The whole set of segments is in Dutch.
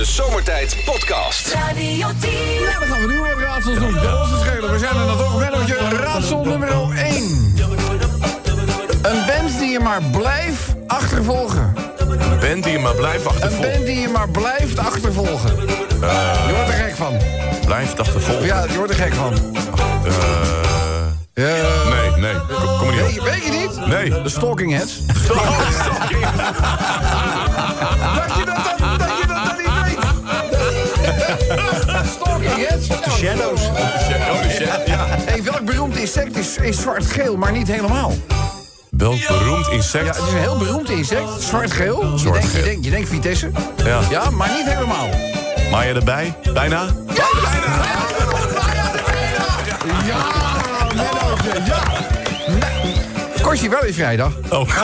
De Zomertijd Podcast. Radio 10. Ja, dan gaan we nu weer raadsels doen. De onze schelen. We zijn er dan toch. Mennootje, raadsel nummer 1. Een band die je maar blijft achtervolgen. Een band die je maar blijft Een achtervolgen. band die je maar blijft achtervolgen. Je wordt er gek van. Blijft achtervolgen. Ja, je wordt er gek van. Eh, Ja. nee, nee. Kom, kom er niet Weet, je, op. weet je niet? Nee. De Stalking Heads. Dat Shadows. Ja. Hey, welk beroemd insect is, is zwart-geel, maar niet helemaal? Welk beroemd Ja, insect? het is een heel beroemd insect. Zwart-geel. Je denkt, je, denkt, je denkt Vitesse. Ja. Ja, maar niet helemaal. Maar je erbij? Bijna? Ja, Mennootje, ja. Nee. Kost je wel weer vrijdag. Oh.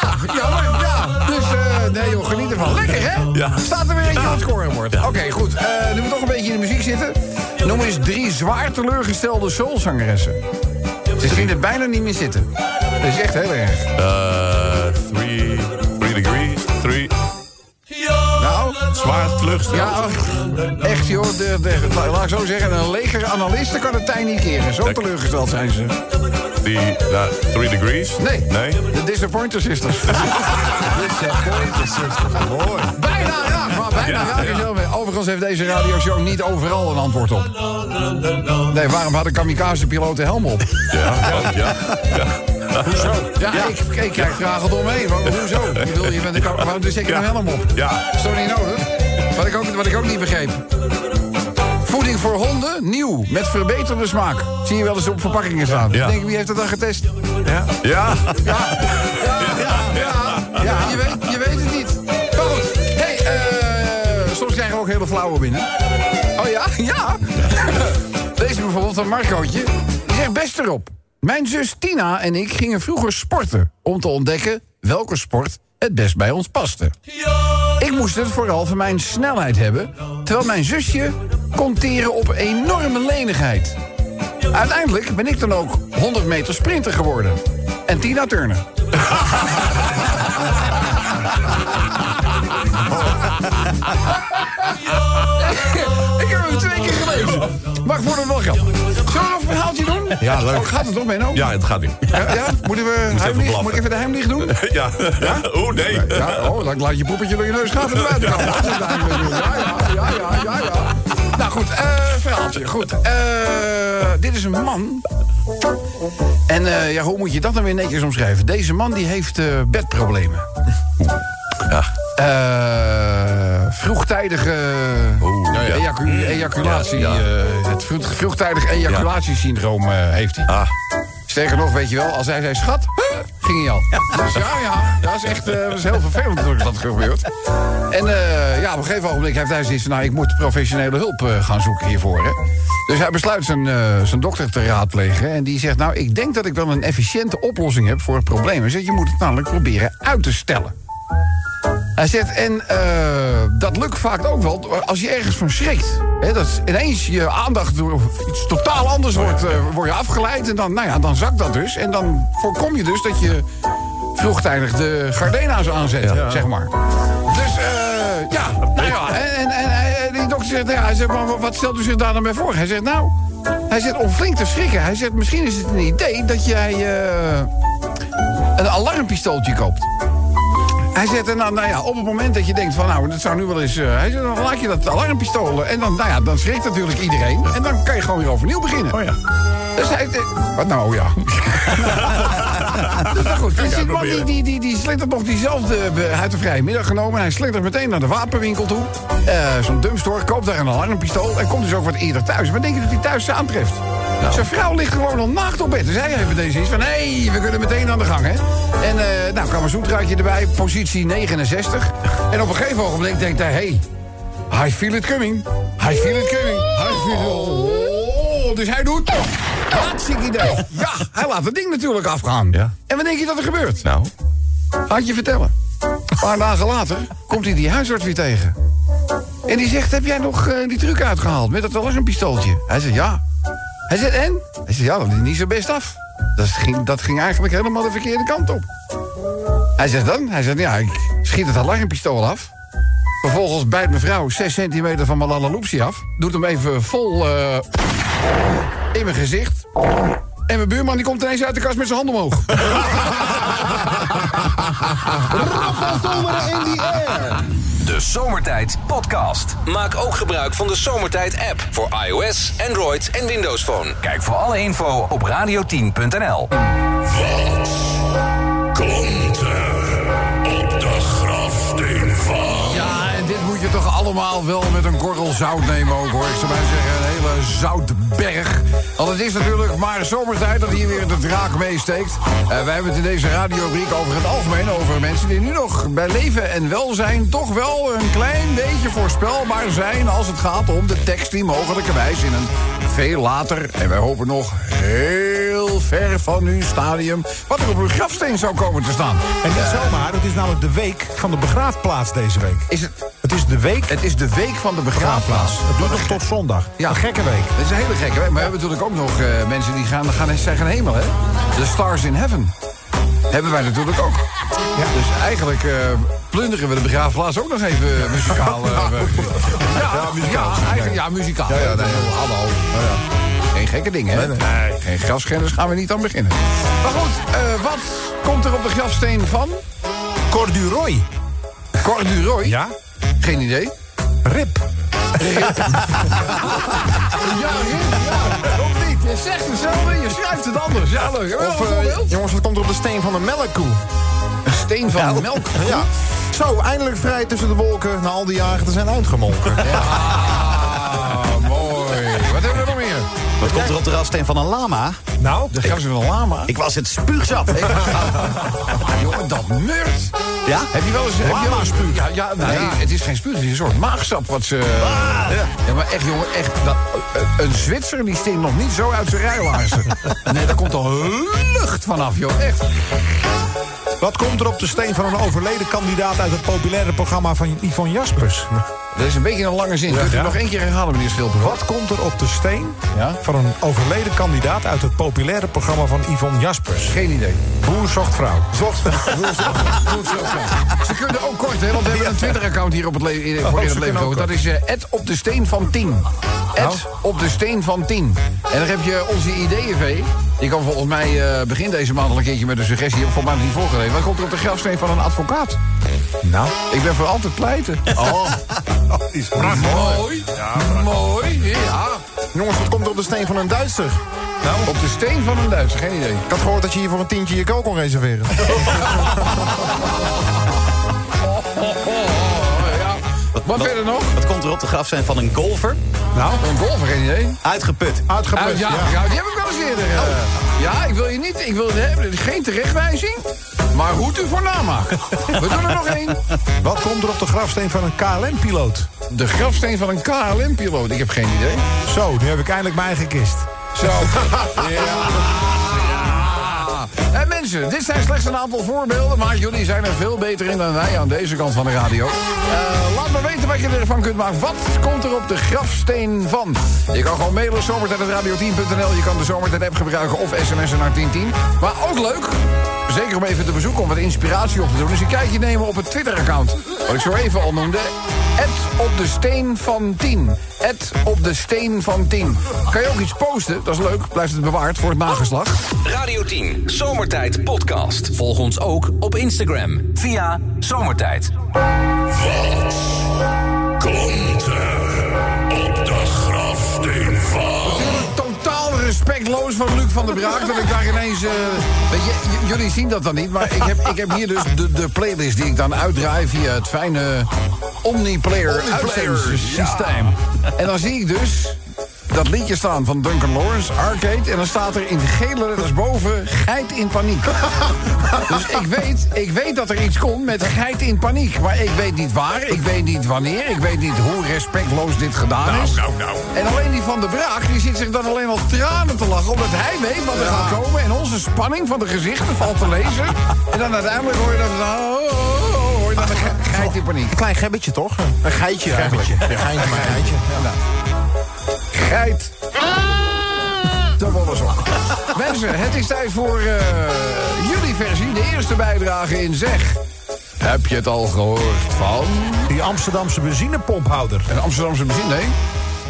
Ja, ja, maar, ja. Dus, eh, nee joh, geniet ervan. Lekker, hè? Ja. Staat er weer eentje op het scorebord. Oké, goed. Eh, nu we toch een beetje in de muziek zitten. Noem eens drie zwaar teleurgestelde soulzangeressen. Ze zien er bijna niet meer zitten. Dat is echt heel erg. Eh, three, three degrees. Three. Nou, Zwaar teleurgesteld. ja, echt joh. De, de, laat ik zo zeggen, een leger analisten kan het tij niet keren. Zo teleurgesteld zijn ze. Three, nou, three degrees? Nee. Nee? De Disappointer Sisters. Mooi. bijna raak, maar bijna raak is wel weer. Overigens heeft deze radioshow niet overal een antwoord op. Nee, waarom had een kamikaze-piloot de helm op? Ja, oh, ja. ja. Hoezo? Ja, Ik, ik krijg vragen eromheen. Wa- Hoezo? Ik bedoel, je bent een waarom zet je een helm op? Ja. Is toch niet nodig? Wat ik ook, wat ik ook niet begreep. Voor honden, nieuw, met verbeterde smaak. Zie je wel eens op verpakkingen staan. Ja. Ik denk, wie heeft dat dan getest? Ja. Ja. Ja, ja, ja, je, weet, je weet het niet. Maar goed, hey, eh, soms krijgen we ook hele flauwe binnen. Oh ja? Ja. Deze bijvoorbeeld van Marcootje. Die zegt best erop. Mijn zus Tina en ik gingen vroeger sporten... om te ontdekken welke sport het best bij ons paste. Ik moest het vooral van mijn snelheid hebben... terwijl mijn zusje kon teren op enorme lenigheid. Uiteindelijk ben ik dan ook 100 meter sprinter geworden. En Tina Turner. ik heb hem twee keer gelezen. Maar ik vond het wel grappig. Zullen we nog een verhaaltje doen? Ja, leuk. Oh, gaat het nog, Benno? Ja, het gaat niet. Ja, ja? Moeten we even heimlicht, blaffen. moet ik even de heimlicht doen? Ja. Oeh, nee. Ja, oh, dan laat je poepetje door je neus gaan en eruit komen. Dat is het heimlicht doen. Ja, ja, ja, ja, ja, ja. Nou goed, eh verhaaltje. Goed. Eh, dit is een man. En eh, ja, hoe moet je dat dan weer netjes omschrijven? Deze man die heeft eh, bedproblemen. Ja. Eh, vroegtijdige ja, ja. Ejacu- ejaculatie. Ja, ja. eh, het vroeg- vroegtijdig ejaculatiesyndroom eh, heeft hij. Ah. Sterker nog, weet je wel, als hij zei schat, ging hij al. Dus ja, ja, dat is echt eh, dat is heel vervelend natuurlijk dat dat gebeurt. En ja, op een gegeven ogenblik heeft hij zoiets van... nou, ik moet professionele hulp gaan zoeken hiervoor. Hè. Dus hij besluit zijn, zijn dokter te raadplegen. En die zegt, nou, ik denk dat ik wel een efficiënte oplossing heb voor het probleem. Hij zegt, je moet het namelijk proberen uit te stellen. Hij zegt, en eh, dat lukt vaak ook wel als je ergens van schrikt. Hè, dat ineens je aandacht door iets totaal anders wordt, eh, word je afgeleid. En dan, nou ja, dan zakt dat dus. En dan voorkom je dus dat je vroegtijdig de Gardena's aanzet, zeg maar. Dus eh, ja, nou ja. En, en, die dokter zegt, ja, hij zegt, maar wat stelt u zich daar dan bij voor? Hij zegt, nou, hij zegt om flink te schrikken. Hij zegt, misschien is het een idee dat jij eh, een alarmpistooltje koopt. Hij zegt, en dan, nou ja, op het moment dat je denkt van, nou, dat zou nu wel eens... eh, hij zegt, dan laat je dat alarmpistool en dan, nou ja, dan schrikt natuurlijk iedereen. En dan kan je gewoon weer overnieuw beginnen. Oh ja. Dus hij... eh, Wat nou, ja. dus nou goed, dus die man die, die, die, die nog diezelfde... eh, heeft een vrije middag genomen. Hij slentert meteen naar de wapenwinkel toe. Eh, Zo'n dumpstore, koopt daar een alarmpistool... en komt dus ook wat eerder thuis. Wat denk je dat hij thuis aantreft? Zijn vrouw ligt gewoon al naakt op bed. Dus hij heeft deze iets van... hé, hey, we kunnen meteen aan de gang, hè? En eh nou kwam een zoetruitje erbij, positie 69. En op een gegeven ogenblik denkt hij... hé, hey, I feel it coming. I feel it coming. I feel it... Oh, dus hij doet... Hartstikke idee. Ja, hij laat het ding natuurlijk afgaan. Ja. En wat denk je dat er gebeurt? Nou. Had je vertellen. Een paar dagen later komt hij die huisarts weer tegen. En die zegt, heb jij nog eh, die truc uitgehaald met dat alarmpistooltje? Hij zegt, ja. Hij zegt, en? Hij zegt, ja, dat is niet zo best af. Dat ging, dat ging eigenlijk helemaal de verkeerde kant op. Hij zegt dan, hij zegt, ja, ik schiet het alarmpistool af. Vervolgens bijt mevrouw 6 centimeter van mijn lalaloopsie af. Doet hem even vol eh, in mijn gezicht. En mijn buurman die komt ineens uit de kast met zijn hand omhoog. De Zomertijd Podcast. Maak ook gebruik van de Zomertijd app voor iOS, Android en Windows Phone. Kijk voor alle info op radio10.nl. Wat komt er moet je toch allemaal wel met een korrel zout nemen ook hoor. Ik zou maar zeggen, een hele zoutberg. Want het is natuurlijk maar zomertijd dat hier weer de draak meesteekt. Eh, wij hebben het in deze radiobriek over het algemeen over mensen die nu nog bij leven en welzijn toch wel een klein beetje voorspelbaar zijn als het gaat om de tekst die mogelijkerwijs in een veel later, en wij hopen nog heel ver van uw stadium, wat er op uw grafsteen zou komen te staan. En niet zomaar, het is namelijk de week van de begraafplaats deze week. Is Het is de week het is de week van de begraafplaats. Het duurt nog tot zondag. Ja. Een gekke week. Dat is een hele gekke week. Maar we hebben natuurlijk ook nog eh, mensen die gaan, gaan, zijn gaan hemel, hè? De Stars in Heaven. Hebben wij natuurlijk ook. Ja. Dus eigenlijk eh, plunderen we de begraafplaats ook nog even eh, muzikaal. eh, ja, muzikaal. Ja, ja, muzikaal. Ja, ja, nee, hallo. Geen gekke dingen, hè? Nee. Geen grafschennis gaan we niet aan beginnen. Maar goed, wat komt er op de grafsteen van? Corduroy. Corduroy? Ja? Geen idee. Rip. Ja, ja. Of niet? Je zegt hetzelfde, je schrijft het anders. Ja, leuk. Of, eh, jongens, wat komt er op de steen van een melkkoe? Een steen van melk. Ja. Zo, eindelijk vrij tussen de wolken na al die jaren te zijn uitgemolken. Ah, Wat komt er op de grafsteen van een lama? Nou, De graf van een lama. Ik was het spuugzat. Ah, jongen, dat murt. Ja? Heb je wel eens... wel eens- Lama-spuug. Ja, ja, nee, het is geen spuug, het is een soort maagsap wat ze... Ja, maar echt, jongen, echt... Dat, een Zwitser die stinkt nog niet zo uit zijn rijlaarzen. Nee, daar komt al lucht vanaf, joh. Echt. Wat komt er op de steen van een overleden kandidaat uit het populaire programma van Yvonne Jaspers? Dat is een beetje een lange zin. Kunt u het Ja. nog één keer herhalen, meneer Schilper? Wat komt er op de steen Ja? van een overleden kandidaat uit het populaire programma van Yvonne Jaspers? Geen idee. Boer zocht vrouw. Zocht. Ze kunnen ook kort, hè, want we hebben een Twitter-account hier op het le- in- voor in het leven. Dat is eh, Ed op de steen van 10. Ed op de steen van 10. En dan heb je onze ideeënvee. Die kan volgens mij eh, begin deze maand al een keertje met een suggestie. Heb ik volgens mij niet voorgelezen. Wat komt er op de grafsteen van een advocaat? Nou, Ik ben voor altijd pleiten. Oh, is mooi. mooi, ja. Jongens, wat komt er op de steen van een Duitser? Nou, op de steen van een Duitser, geen idee. Ik had gehoord dat je hier voor een tientje je kook kon reserveren. Oh. Wat verder nog? Wat komt er op de grafsteen van een golfer? Nou, Een golfer, geen idee. Uitgeput. uitgeput. Ja, ja. die heb ik wel eens eerder. eh. Ja, ik wil je niet, ik wil hebben, geen terechtwijzing, maar hoe u voor namaken. We doen er nog één. Wat komt er op de grafsteen van een KLM-piloot? De grafsteen van een KLM-piloot. Ik heb geen idee. Zo, nu heb ik eindelijk mijn eigen kist. Zo. Ja. Dit zijn slechts een aantal voorbeelden... maar jullie zijn er veel beter in dan wij aan deze kant van de radio. Eh, laat me weten wat je ervan kunt maken. Wat komt er op de grafsteen van? Je kan gewoon mailen zomertijd.radio10.nl. Je kan de Zomertijd-app gebruiken of sms'en naar 1010. Maar ook leuk... Zeker om even te bezoeken om wat inspiratie op te doen. Dus een kijkje nemen op het Twitter-account. Wat ik zo even al noemde. Ed op de steen van 10. Ed op de steen van 10. Kan je ook iets posten? Dat is leuk. Blijft het bewaard voor het nageslag. Radio 10 Zomertijd Podcast. Volg ons ook op Instagram via Zomertijd. Wat komt er respectloos van Luc van der Braak. Dat ik daar ineens... eh, weet je, jullie zien dat dan niet. Maar ik heb, ik heb hier dus de, de playlist die ik dan uitdraai... via het fijne Omniplayer uitzendingssysteem. En dan zie ik dus dat liedje staan van Duncan Lawrence, Arcade... en dan staat er in gele letters boven geit in paniek. Dus ik weet, ik weet dat er iets komt met geit in paniek. Maar ik weet niet waar, ik weet niet wanneer... ik weet niet hoe respectloos dit gedaan is. nou, nou. En alleen die van de Braak, die zit zich dan alleen al tranen te lachen... omdat hij weet wat er gaat komen... en onze spanning van de gezichten valt te lezen. En dan uiteindelijk hoor je dat... Oh, oh, oh, hoor je dan een ge- geit in paniek. Een klein gebbetje, toch? Een geitje eigenlijk. Een geintje, maar een geitje. Geit. De Wollensok. Mensen, het is tijd voor eh, jullie versie. De eerste bijdrage in Zeg. Heb je het al gehoord van? Die Amsterdamse benzinepomphouder. Een Amsterdamse benzine, nee?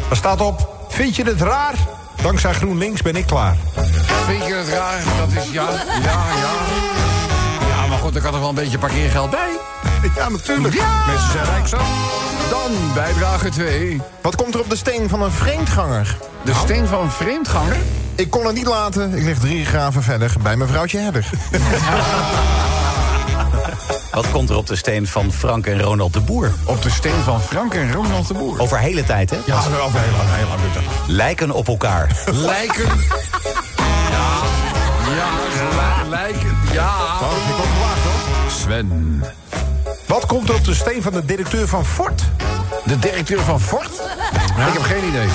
Daar staat op, vind je het raar? Dankzij GroenLinks ben ik klaar. Vind je het raar? Dat is ja, ja, ja. Ja, maar goed, er kan er wel een beetje parkeergeld bij. Ja, natuurlijk. Ja! Mensen zijn rijk zo. Dan bijdrage 2. Wat komt er op de steen van een vreemdganger? De steen van een vreemdganger? Ik kon het niet laten. Ik lig drie graven verder bij mevrouwtje Herder. Wat komt er op de steen van Frank en Ronald de Boer? Op de steen van Frank en Ronald de Boer. Over hele tijd, hè? Ja, over heel lang, heel lang. Lijken op elkaar. Lijken. Ja. Ja, lijken. Ja. Oh, ik ook gewaagd, hoor. Sven. Wat komt er op de steen van de directeur van Ford? De directeur van Ford? Ik heb geen idee.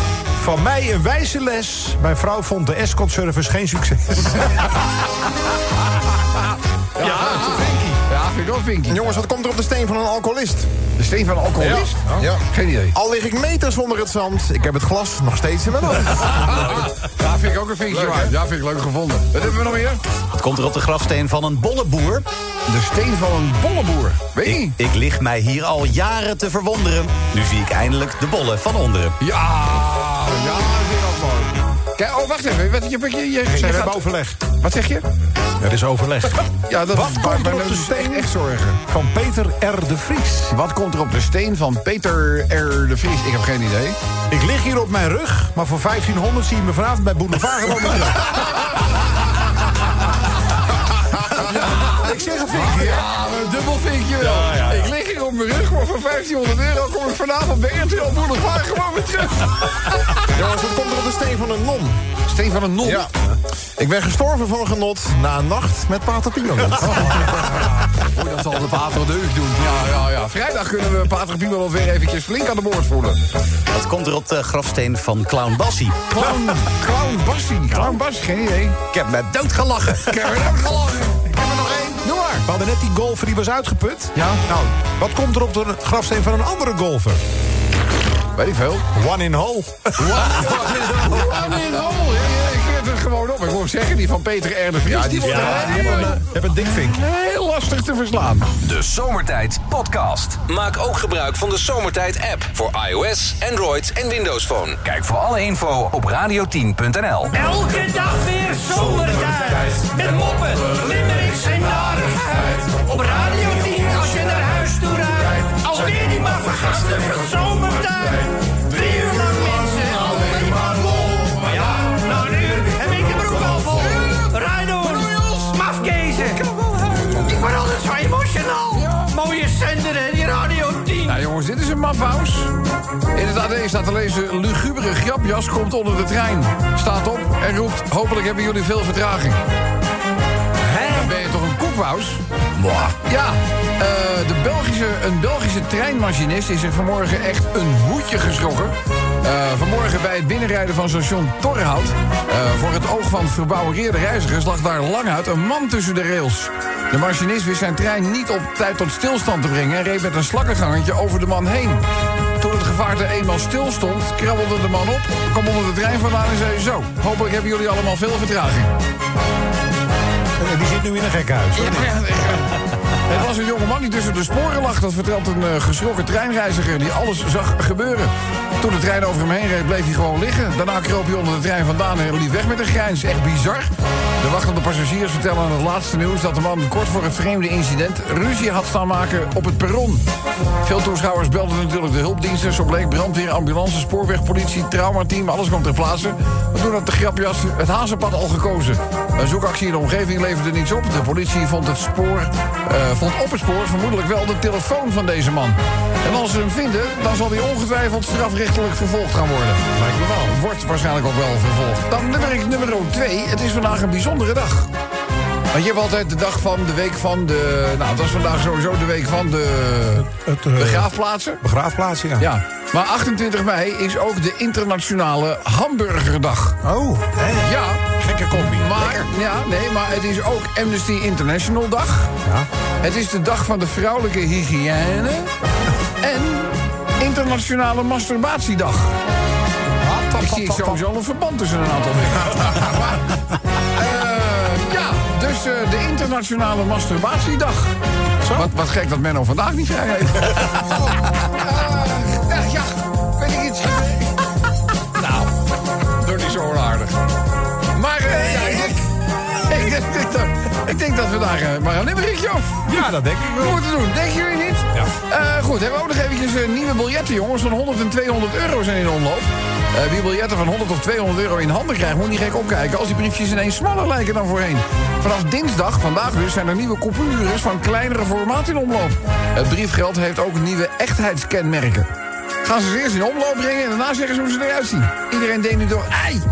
Van mij een wijze les. Mijn vrouw vond de escort service geen succes. Ja, ja vind ik wel Vinky. Jongens, wat komt er op de steen van een alcoholist? De steen van een alcoholist? Ja. Geen idee. Al lig ik meters onder het zand. Ik heb het glas nog steeds in mijn hand. Ja, vind ik ook een vinkje waard. Ja, vind ik leuk gevonden. Wat hebben we nog meer? Wat komt er op de grafsteen van een bolleboer? De steen van een bolleboer. Weet je Ik, niet? ik lig mij hier al jaren te verwonderen. Nu zie ik eindelijk de bollen van onderen. Ja, ja, Kijk, oh, wacht even. Wat, je, je, je, je, Ze hebben overleg. wat zeg je? Er is overleg. Ja, dat Wat is komt er op de steen? echt, echt zorgen. Van Peter R. de Vries. Wat komt er op de steen van Peter R. de Vries? Ik heb geen idee. Ik lig hier op mijn rug, maar voor 1500 zie je me vanavond bij Boulevard gewoon Ik zeg een vinkje? Ja, een dubbel vinkje wel. Ik lig hier op mijn rug, maar voor 1500 euro kom ik vanavond bij RTL Boulevard gewoon weer terug. Jongens, wat komt er op de steen van een non? Steen van een non. Ja. Ik ben gestorven van genot na een nacht met Pater Piemelmond. Oei, dat zal de pater deugd doen. Ja, ja, ja. Vrijdag kunnen we Pater wel weer eventjes flink aan de boord voelen. Wat komt er op de grafsteen van Clown Bassie? Clown, clown Bassie. Clown Bassie, geen idee. Ik heb me doodgelachen. Ik heb er ook We hadden net die golfer die was uitgeput. Ja. Nou, wat komt er op de grafsteen van een andere golfer? Weet ik veel. One in hole. Oh, nee, no. Ja, Ik geef het gewoon moet zeggen, die van Peter R. de Vries... die wordt hebt een dik vink. heel lastig te verslaan. De Zomertijd Podcast. Maak ook gebruik van de Zomertijd app voor iOS, Android en Windows Phone. Kijk voor alle info op radio10.nl. Elke dag weer zomertijd. Met moppen, limmerings en narigheid. Op Radio 10 als je naar huis toe rijdt. Alweer die maar vergasten van zomertijd. Jongens, dit is een mafhaus. In het AD staat te lezen... lugubere grapjas komt onder de trein. Staat op en roept... hopelijk hebben jullie veel vertraging. Dan ben je toch een koekwaus? Ja, eh, de Belgische, een Belgische treinmachinist is er vanmorgen echt een hoedje geschrokken. Eh, vanmorgen bij het binnenrijden van station Torhout... eh, voor het oog van verbouwereerde reizigers lag daar lang uit een man tussen de rails. De machinist wist zijn trein niet op tijd tot stilstand te brengen... en reed met een slakkengangetje over de man heen. Toen het gevaarte eenmaal stilstond, krabbelde de man op... kwam onder de trein vandaan en zei zo... hopelijk hebben jullie allemaal veel vertraging. En Die zit nu in een gekkenhuis. Het was een jongeman die tussen de sporen lag. Dat vertelt een eh, geschrokken treinreiziger die alles zag gebeuren. Toen de trein over hem heen reed, bleef hij gewoon liggen. Daarna kroop hij onder de trein vandaan en liep weg met een grijns. Echt bizar. De wachtende passagiers vertellen aan het laatste nieuws... dat de man kort voor het vreemde incident ruzie had staan maken op het perron. Veel toeschouwers belden natuurlijk de hulpdiensten. Zo bleek brandweer, ambulance, spoorwegpolitie, traumateam. Alles kwam ter plaatse. Maar toen had de grapjas het hazenpad al gekozen. Een zoekactie in de omgeving leverde niets op. De politie vond, het spoor, eh, vond op het spoor vermoedelijk wel de telefoon van deze man. En als ze hem vinden, dan zal hij ongetwijfeld vervolgd gaan worden. Lijkt me wel. Wordt waarschijnlijk ook wel vervolgd. Dan nummer, nummer 2. Het is vandaag een bijzondere dag. Want je hebt altijd de dag van, de week van, de... Nou, het was vandaag sowieso de week van de Het, eh, begraafplaatsen. Begraafplaats, ja. Ja, maar 28 mei is ook de internationale hamburgerdag. Oh, hè? Ja, gekke combi. maar, ja, nee, maar het is ook Amnesty International dag. Ja. Het is de dag van de vrouwelijke hygiëne. En internationale masturbatiedag. Ik zie sowieso een verband tussen een aantal dingen. Eh, ja, Dus eh, de internationale masturbatiedag. Wat, wat gek dat Menno vandaag niet vrij heeft. Eh, ja, weet ik iets. nou, door niet zo onaardig. Maar ja, ik, ik, ik, denk dat, ik denk dat we daar eh, maar een limmerikje of Ja, dat denk ik wel. moeten doen. Denken jullie niet? Ja. Eh, goed, hebben we ook nog eventjes eh, nieuwe biljetten, jongens. Van 100 en 200 euro zijn in omloop. Wie biljetten van 100 of 200 euro in handen krijgt, moet niet gek opkijken... als die briefjes ineens smaller lijken dan voorheen. Vanaf dinsdag, vandaag dus, zijn er nieuwe coupures van kleinere formaat in omloop. Het briefgeld heeft ook nieuwe echtheidskenmerken. Gaan ze ze eerst in omloop brengen en daarna zeggen ze hoe ze eruit zien. Iedereen denkt nu door, ei,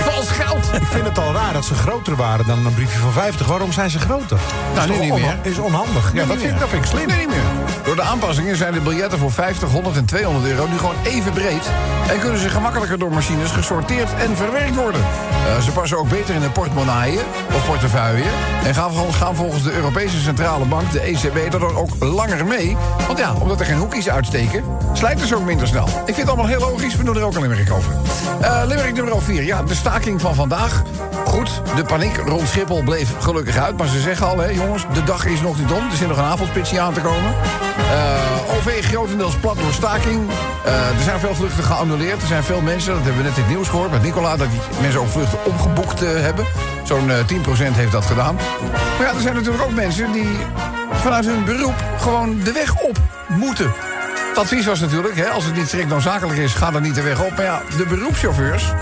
vals geld. Ik vind het al raar dat ze groter waren dan een briefje van 50. Waarom zijn ze groter? Nou, is nu niet meer. Is onhandig. Ja, dat vind, dat vind ik slim. Nee, niet meer. Door de aanpassingen zijn de biljetten voor 50, 100 en 200 euro nu gewoon even breed. En kunnen ze gemakkelijker door machines gesorteerd en verwerkt worden. Eh, ze passen ook beter in de portemonnaie of portefeuille. En gaan, gaan volgens de Europese Centrale Bank, de ECB, daardoor ook langer mee. Want ja, omdat er geen hoekjes uitsteken, slijten ze ook minder snel. Ik vind het allemaal heel logisch, we doen er ook een limerick over. Eh limerick nummer 4. Ja, de staking van vandaag. Goed, de paniek rond Schiphol bleef gelukkig uit. Maar ze zeggen al, hè, jongens, de dag is nog niet om. Er zit nog een avondspitsje aan te komen. Eh, OV grotendeels plat door staking. Eh, er zijn veel vluchten geannuleerd. Er zijn veel mensen, dat hebben we net in het nieuws gehoord met Nicola... dat mensen ook vluchten omgeboekt eh, hebben. Zo'n eh, 10% heeft dat gedaan. Maar ja, er zijn natuurlijk ook mensen die vanuit hun beroep... gewoon de weg op moeten. Het advies was natuurlijk, hè, als het niet strikt noodzakelijk is, ga dan niet de weg op. Maar ja, de beroepschauffeurs,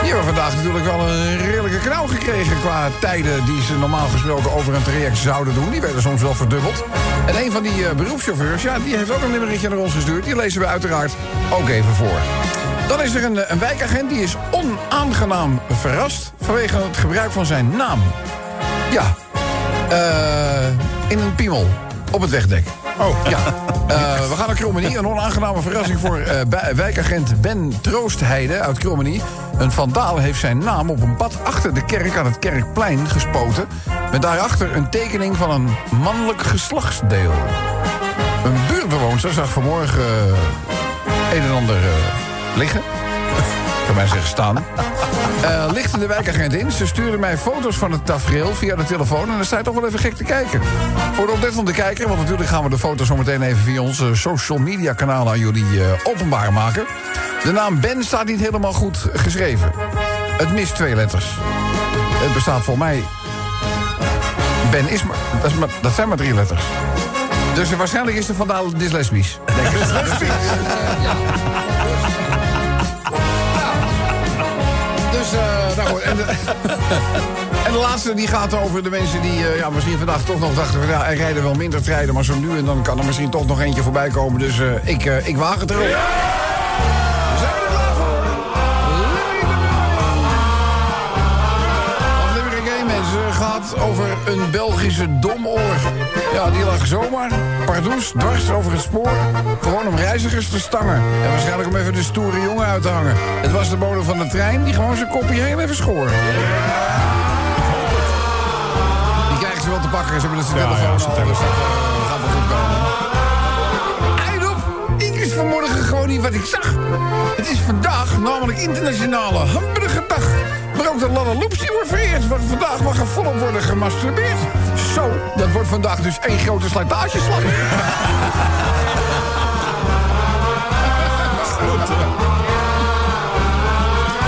die hebben vandaag natuurlijk wel een redelijke knauw gekregen... qua tijden die ze normaal gesproken over een traject zouden doen. Die werden soms wel verdubbeld. En een van die eh, beroepschauffeurs, ja, die heeft ook een limmerikje naar ons gestuurd. Die lezen we uiteraard ook even voor. Dan is er een, eh, een wijkagent die is onaangenaam verrast... vanwege het gebruik van zijn naam. Ja, eh, in een piemel op het wegdek. Oh. Ja. We gaan naar Krommenie. Een onaangename verrassing voor wijkagent Ben Troostheide uit Krommenie. Een vandaal heeft zijn naam op een pad achter de kerk aan het Kerkplein gespoten. Met daarachter een tekening van een mannelijk geslachtsdeel. Een buurtbewoonster zag vanmorgen eh, een en ander eh, liggen. Kan mij zeggen staan. Eh lichtte de wijkagent in. Ze stuurde mij foto's van het tafereel via de telefoon. En dan sta je toch wel even gek te kijken. Voor de oplettende kijker, want natuurlijk gaan we de foto's zo meteen even via onze social media kanalen aan jullie eh, openbaar maken. De naam Ben staat niet helemaal goed geschreven. Het mist twee letters. Het bestaat voor mij. Ben is maar. Dat, is maar, dat zijn maar drie letters. Dus waarschijnlijk is de vandaal dyslesbisch. Denk ik. Dus, En de, laatste die gaat over de mensen die eh, ja, misschien vandaag toch nog dachten... Van, ja, er rijden wel minder treinen, maar zo nu en dan kan er misschien toch nog eentje voorbij komen. Dus eh, ik, eh, ik waag het erop. Gaat over een Belgische domoor. Ja, die lag zomaar, pardoes, dwars over het spoor. Gewoon om reizigers te stangen. En waarschijnlijk om even de stoere jongen uit te hangen. Het was de bodem van de trein die gewoon zijn kopje heel even schoor. Die krijgen ze wel te pakken. Ze hebben dus de Ja, telefoon ja, ze al, hebben- dus dat gaat wel goed komen. Eind op! Ik wist vanmorgen gewoon niet wat ik zag. Het is vandaag namelijk internationale hamburgerdag. Maar de Lalaloopsie wordt vereerd. Want vandaag mag er volop worden gemasturbeerd. Zo, dat wordt vandaag dus één grote slijtageslag.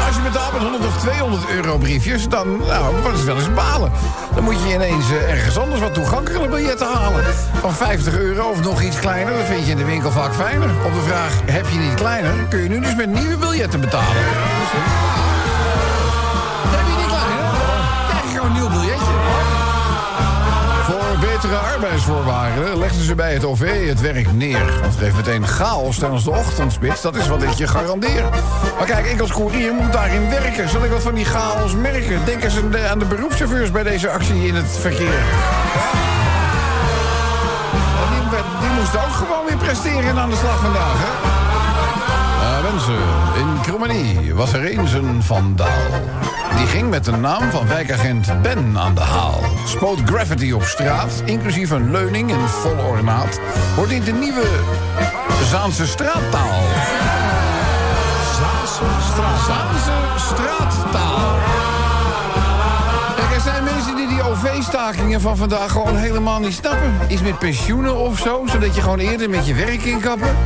Als je betaalt met 100 of 200 euro briefjes, dan nou, wordt het wel eens balen. Dan moet je ineens eh, ergens anders wat toegankelijke biljetten halen. Van 50 euro of nog iets kleiner, dat vind je in de winkel vaak fijner. Op de vraag, heb je niet kleiner, kun je nu dus met nieuwe biljetten betalen. Arbeidsvoorwaarden legden ze bij het OV het werk neer. Dat geeft meteen chaos tijdens de ochtendspits. Dat is wat ik je garandeer. Maar kijk, ik als koerier moet daarin werken. Zal ik wat van die chaos merken? Denk eens aan de, beroepschauffeurs bij deze actie in het verkeer. Die, die moesten ook gewoon weer presteren en aan de slag vandaag, hè? Mensen, in Krommenie was er eens een vandaal. Die ging met de naam van wijkagent Ben aan de haal. Spoot graffiti op straat, inclusief een leuning in vol ornaat. Wordt in de nieuwe Zaanse straattaal. Zaanse straattaal. Zaanse straattaal. Kijk, er zijn mensen die die OV-stakingen van vandaag gewoon helemaal niet snappen? Iets met pensioenen of zo, zodat je gewoon eerder met je werk inkappen?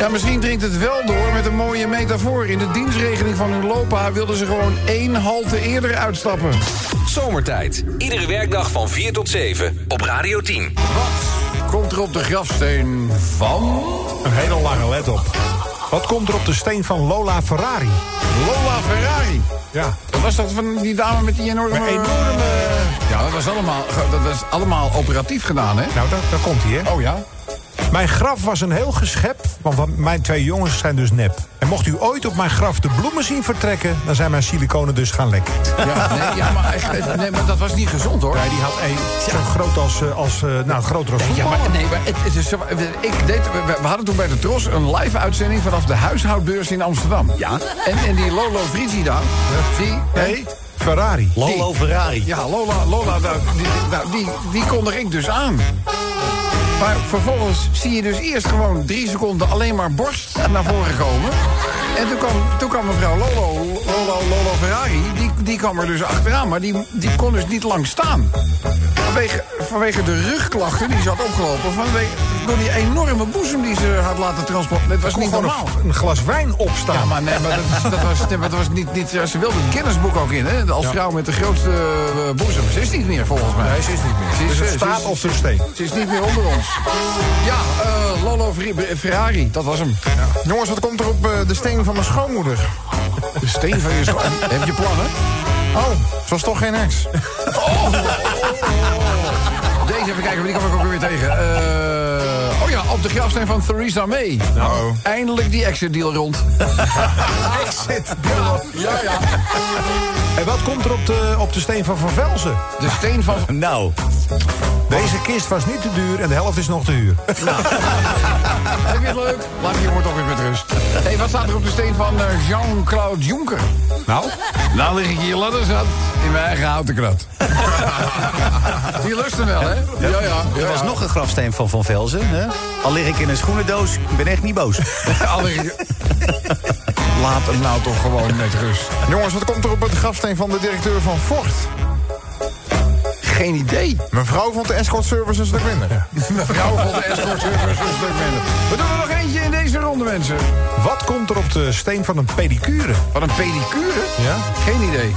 Ja, misschien dringt het wel door met een mooie metafoor. In de dienstregeling van hun lopa wilden ze gewoon één halte eerder uitstappen. Zomertijd. Iedere werkdag van 4 tot 7 op Radio 10. Wat komt er op de grafsteen van... Een hele lange, let op. Wat komt er op de steen van Lola Ferrari? Lola Ferrari? Ja. Dat was dat van die dame met die enorme... Met enorme... Ja, dat was allemaal, dat was allemaal operatief gedaan, hè? Nou, daar, daar komt hij, hè? Oh ja? Mijn graf was een heel geschep, want wa- mijn twee jongens zijn dus nep. En mocht u ooit op mijn graf de bloemen zien vertrekken... dan zijn mijn siliconen dus gaan lekken. Ja, nee, ja maar, nee, maar dat was niet gezond, hoor. Nee, die had een zo groot als, eh, als eh, nou, groter als Ja, maar, nee, maar het, het is zo, ik deed, we, we hadden toen bij de Tros een live uitzending vanaf de huishoudbeurs in Amsterdam. Ja. En, en die Lolo Frigida, die... Nee, Ferrari. Lolo Ferrari. Ja, Lola, Lola nou, die, die, die kondig ik dus aan. Maar vervolgens zie je dus eerst gewoon drie seconden alleen maar borst naar voren komen. En toen kwam, toen kwam mevrouw Lolo, Lolo, Lolo Ferrari, die, die kwam er dus achteraan. Maar die, die kon dus niet lang staan. Vanwege, vanwege de rugklachten die ze had opgelopen. Vanwege, door die enorme boezem die ze had laten transporteren. Het was niet normaal. een, een glas wijn opstaan. Ja, maar nee, maar dat, dat was, dat was niet, niet... Ze wilde het Guinness-boek ook in, hè? Als vrouw met de grootste eh, boezem. Ze is niet meer, volgens mij. Nee, ze is niet meer. Ze is, dus het eh, staat op de steen. Ze is niet meer onder ons. Ja, eh, Lolo Ferrari, dat was hem. Jongens, wat komt er op de steen van mijn schoonmoeder? De steen van je schoon. Heb je plannen? Oh, ze was toch geen ex? Deze, even kijken, die kom ik ook weer tegen. Eh, oh ja, op de grafsteen van Theresa May. Nou. Eindelijk die exit deal rond. Exit. Ja, ja. En wat komt er op de, op de steen van Van Velzen? De steen van... Nou, Deze kist was niet te duur en de helft is nog te huur. Heb je het leuk? Laat die jongen toch weer met rust. hey, wat staat er op de steen van eh, Jean-Claude Juncker? Nou? Nou lig ik hier ladder zat in mijn eigen houten krat. Die lust hem wel, hè? Ja, ja. er was nog een grafsteen van Van Velzen. Hè? Al lig ik in een schoenendoos, ik ben echt niet boos. Al lig ik- Laat hem nou toch gewoon met rust. Jongens, wat komt er op het grafsteen van de directeur van Ford? Geen idee. Mevrouw vond de escort service een stuk minder. Mevrouw van de escort service een stuk minder. We doen er nog eentje in deze ronde, mensen. Wat komt er op de steen van een pedicure? Wat een pedicure? Ja? Geen idee.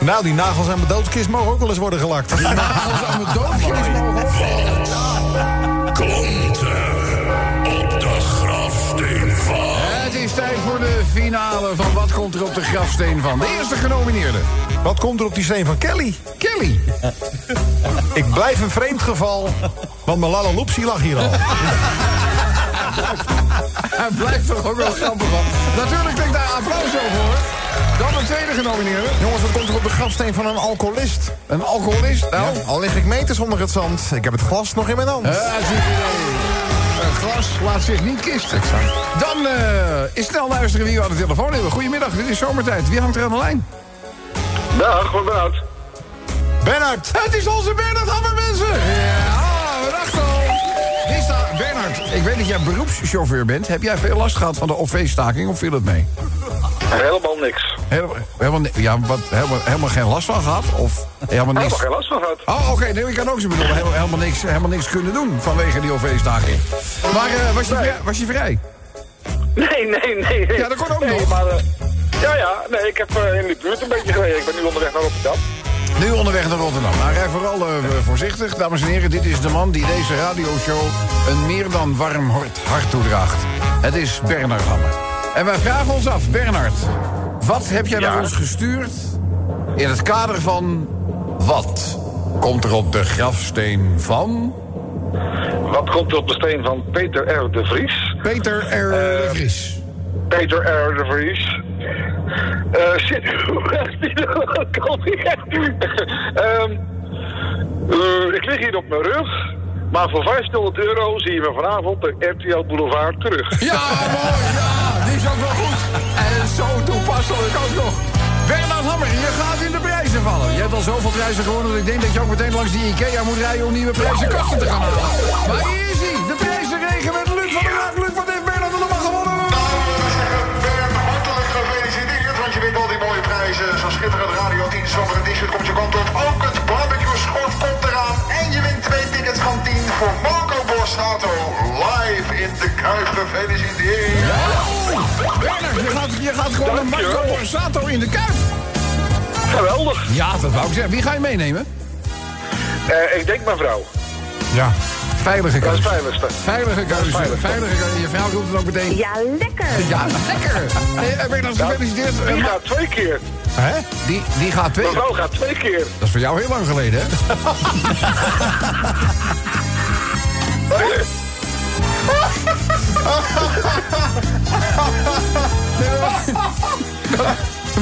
Nou, die nagels aan mijn doodskist mogen ook wel eens worden gelakt. Als aan mijn doodkist mogen. Komt er op de grafsteen van... Het is tijd voor de finale van Wat komt er op de grafsteen van. De eerste genomineerde. Wat komt er op die steen van Kelly? Kelly. Ik blijf een vreemd geval, want mijn lalaloopsie lag hier al. Hij blijft toch ook wel grappig van. Natuurlijk denk ik daar applaus over hoor. Dan de tweede genomineerde. Jongens, wat komt er op de grafsteen van een alcoholist? Een alcoholist. Nou, Al lig ik meters onder het zand, ik heb het glas nog in mijn hand. Ja, zie je. Een glas laat zich niet kisten. Dan eh, is snel luisteren wie we aan de telefoon hebben. Goedemiddag, dit is zomertijd. Wie hangt er aan de lijn? Dag, wat Bernhard. Bernard! Het is onze Bernard Hammer, mensen! Ja, we dachten al. Bernard, ik weet dat jij beroepschauffeur bent. Heb jij veel last gehad van de OV-staking of viel het mee? Helemaal niks. Helemaal, ja, wat, helemaal, helemaal geen last van gehad? Of helemaal niks? Helemaal geen last van gehad. Oh, oké, nee, ik kan ook zo bedoelen. Helemaal, helemaal, niks, helemaal niks kunnen doen vanwege die OV-staking. Maar eh, was, je vrij, was je vrij? Nee, nee, nee. nee. Ja, dat kon ook nee, nog. Maar, eh, ja, ja, nee, ik heb eh, in de buurt een beetje gereden. Ik ben nu onderweg naar Rotterdam. Nu onderweg naar Rotterdam. Nou, rij vooral eh, voorzichtig. Dames en heren, dit is de man die deze radioshow een meer dan warm hart, hart toedraagt. Het is Bernard Hammer. En wij vragen ons af, Bernard, wat heb jij naar ons gestuurd in het kader van wat komt er op de grafsteen van Wat komt er op de steen van Peter R. de Vries? Peter R. de Vries? Peter R. de Vries. Ik lig hier op mijn rug. Maar voor 500 euro zie je me vanavond de RTL Boulevard terug. Ja, mooi, ja, die is ook wel goed. En zo toepasselijk ook nog. Bernard Hammer, je gaat in de prijzen vallen. Je hebt al zoveel prijzen gewonnen dat ik denk dat je ook meteen langs die IKEA moet rijden om nieuwe prijzen kasten te gaan halen. Maar hij, de prijzenregen met Luc van der Raak. Luc, wat deze zo schitterende Radio 10 zomereditie komt je kant op. Ook het barbecue schort komt eraan. En je wint twee tickets van 10 voor Marco Borsato. Live in de Kuip. Gefeliciteerd. Je gaat, je gaat gewoon met Marco Borsato in de Kuip. Geweldig. Ja, dat wou ik zeggen. Wie ga je meenemen? Eh, ik denk mevrouw. Ja, Veilige keuze. Dat is veiligste. Veilige keuze. Veilige, veilige keuze. Je vrouw doet het ook meteen. Ja, lekker. Ja, lekker. Hey, ben je dan gefeliciteerd? Ja, eh, twee keer. Hè? Die, die gaat twee. Vrouw gaat twee keer. Dat is voor jou heel lang geleden, hè?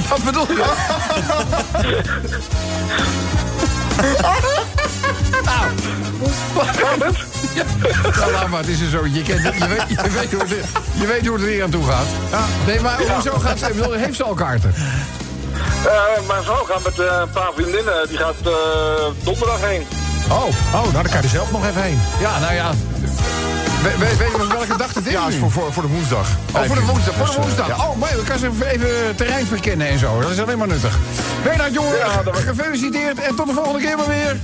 Wat bedoel je? Gaat het? Ja, nou, laat maar, het is er zo. Je, kent je, weet, je, weet hoe het, je weet hoe het er hier aan toe gaat. Nee, maar hoezo gaat ze... ik bedoel, Heeft ze al kaarten? Eh, mijn vrouw gaat met eh, een paar vriendinnen. Die gaat eh, donderdag heen. Oh, oh, nou dan kan je er zelf nog even heen. Ja, nou ja. We, we, weet je welke dag het is Ja, is voor, voor, voor de woensdag. Oh, voor de woensdag. Voor de woensdag. Oh, maar we kunnen even, even terrein verkennen en zo. Dat is alleen maar nuttig. Bernard, jongen, Ja, gefeliciteerd. En tot de volgende keer maar weer.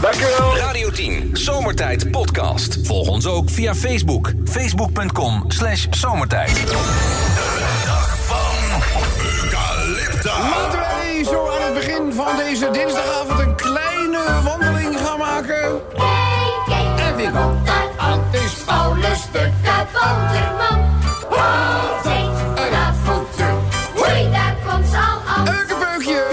Dankjewel. Radio 10 Zomertijd Podcast. Volg ons ook via Facebook. Facebook.com slash zomertijd. Laten wij zo aan het begin van deze dinsdagavond een kleine wandeling gaan maken. En wie komt daar aan? Het is Paulus de kabouterman. Zet Een avontuur. Hoi, daar komt ze al aan. Eukenbeukje.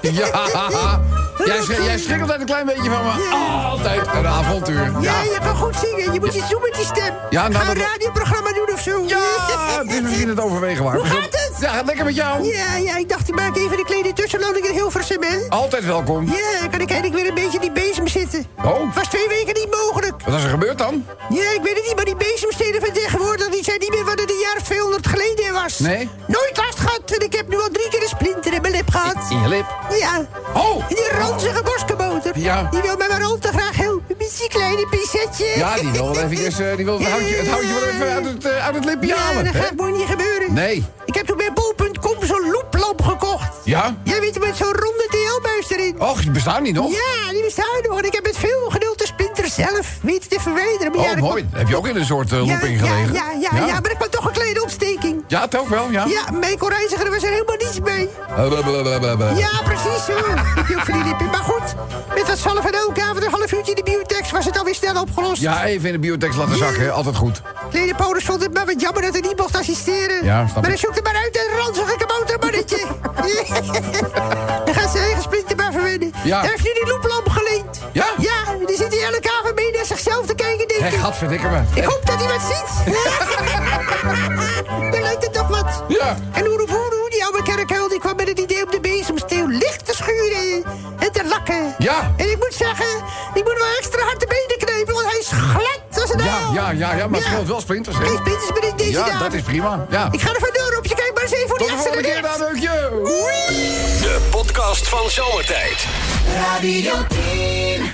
Ja. Jij, sch- jij schrikt altijd een klein beetje van me. Altijd een avontuur. Ja, je kan goed zingen. Je moet iets doen met die stem. Ja, nou, Ga een radioprogramma doen of zo. Ja, het is misschien het overwegen waard. Hoe gaat het? Ja, gaat lekker met jou. Ja, ja, ik dacht, ik maak even een kleine tussenlanding in Hilversum, hè. Altijd welkom. Ja, kan ik eigenlijk weer een beetje in die bezem zitten. Oh. Was twee weken niet mogelijk. Wat is er gebeurd dan? Ja, ik weet het niet, maar die bezemsteden van tegenwoordig... die zijn niet meer wat het een jaar of 200 geleden was. Nee? Nooit last gehad en ik heb nu al drie keer een splinter in mijn lip gehad. In je lip. Ja. Oh! En die ranzige boskabouter. Ja. Die wil mij maar al te graag helpen met zijn kleine pincetje. Ja, die wil wel even eh, die wil het, houtje, het houtje wel even uit het, eh, uit het lipje Ja, halen. dat gaat mooi niet gebeuren. Nee. Ik heb toen bij bol.com zo'n looplamp gekocht. Ja? Jij weet met zo'n ronde TL-buis erin. Och, die bestaan niet nog? Ja, die bestaan nog. En ik heb met veel geduld de splinter zelf weten te verwijderen. Maar ja, Oh, er mooi. kwam- Heb je ook in een soort eh, Ja, looping ja, gelegen? Ja, ja, ja, maar ik kwam toch een kleine ontsteking. Ja, toch wel, ja. Ja, mijn reiziger was er helemaal niets mee. Blablabla. Ja, precies zo. Heb je ook van die lippen. Maar goed, dat zalf en elke avond een half uurtje in de biotex was het alweer snel opgelost. Ja, even in de biotex laten zakken, altijd goed. Paulus vond het maar wat jammer dat hij niet mocht assisteren. Ja, snap maar hij zoekt er maar uit, een ranzige kaboutermannetje. Hij gaat zijn eigen splinter maar verwennen. Ja. Hij heeft nu die looplamp geleend. Ja? Ja, die zit hij elke avond mee naar zichzelf te kijken, denk ik. gadverdikke me. Ik hoop dat hij wat ziet. Dan lijkt het toch wat. Ja. En Oeroeboeroe, die oude kerkhuil, die kwam met het idee om de Ja. En ik moet zeggen, ik moet wel extra hard de benen knijpen, want hij is glad als een Ja, ja, ja, ja, maar het Ja. scheelt wel splinters, hè. Geen spinters meer in deze Ja, dagen. dat is prima. Ja. Ik ga er vandoor op. Je kijkt maar eens even voor Tot die de extra volgende keer, rechts. Daneukje. De podcast van Zomertijd. Radio 10.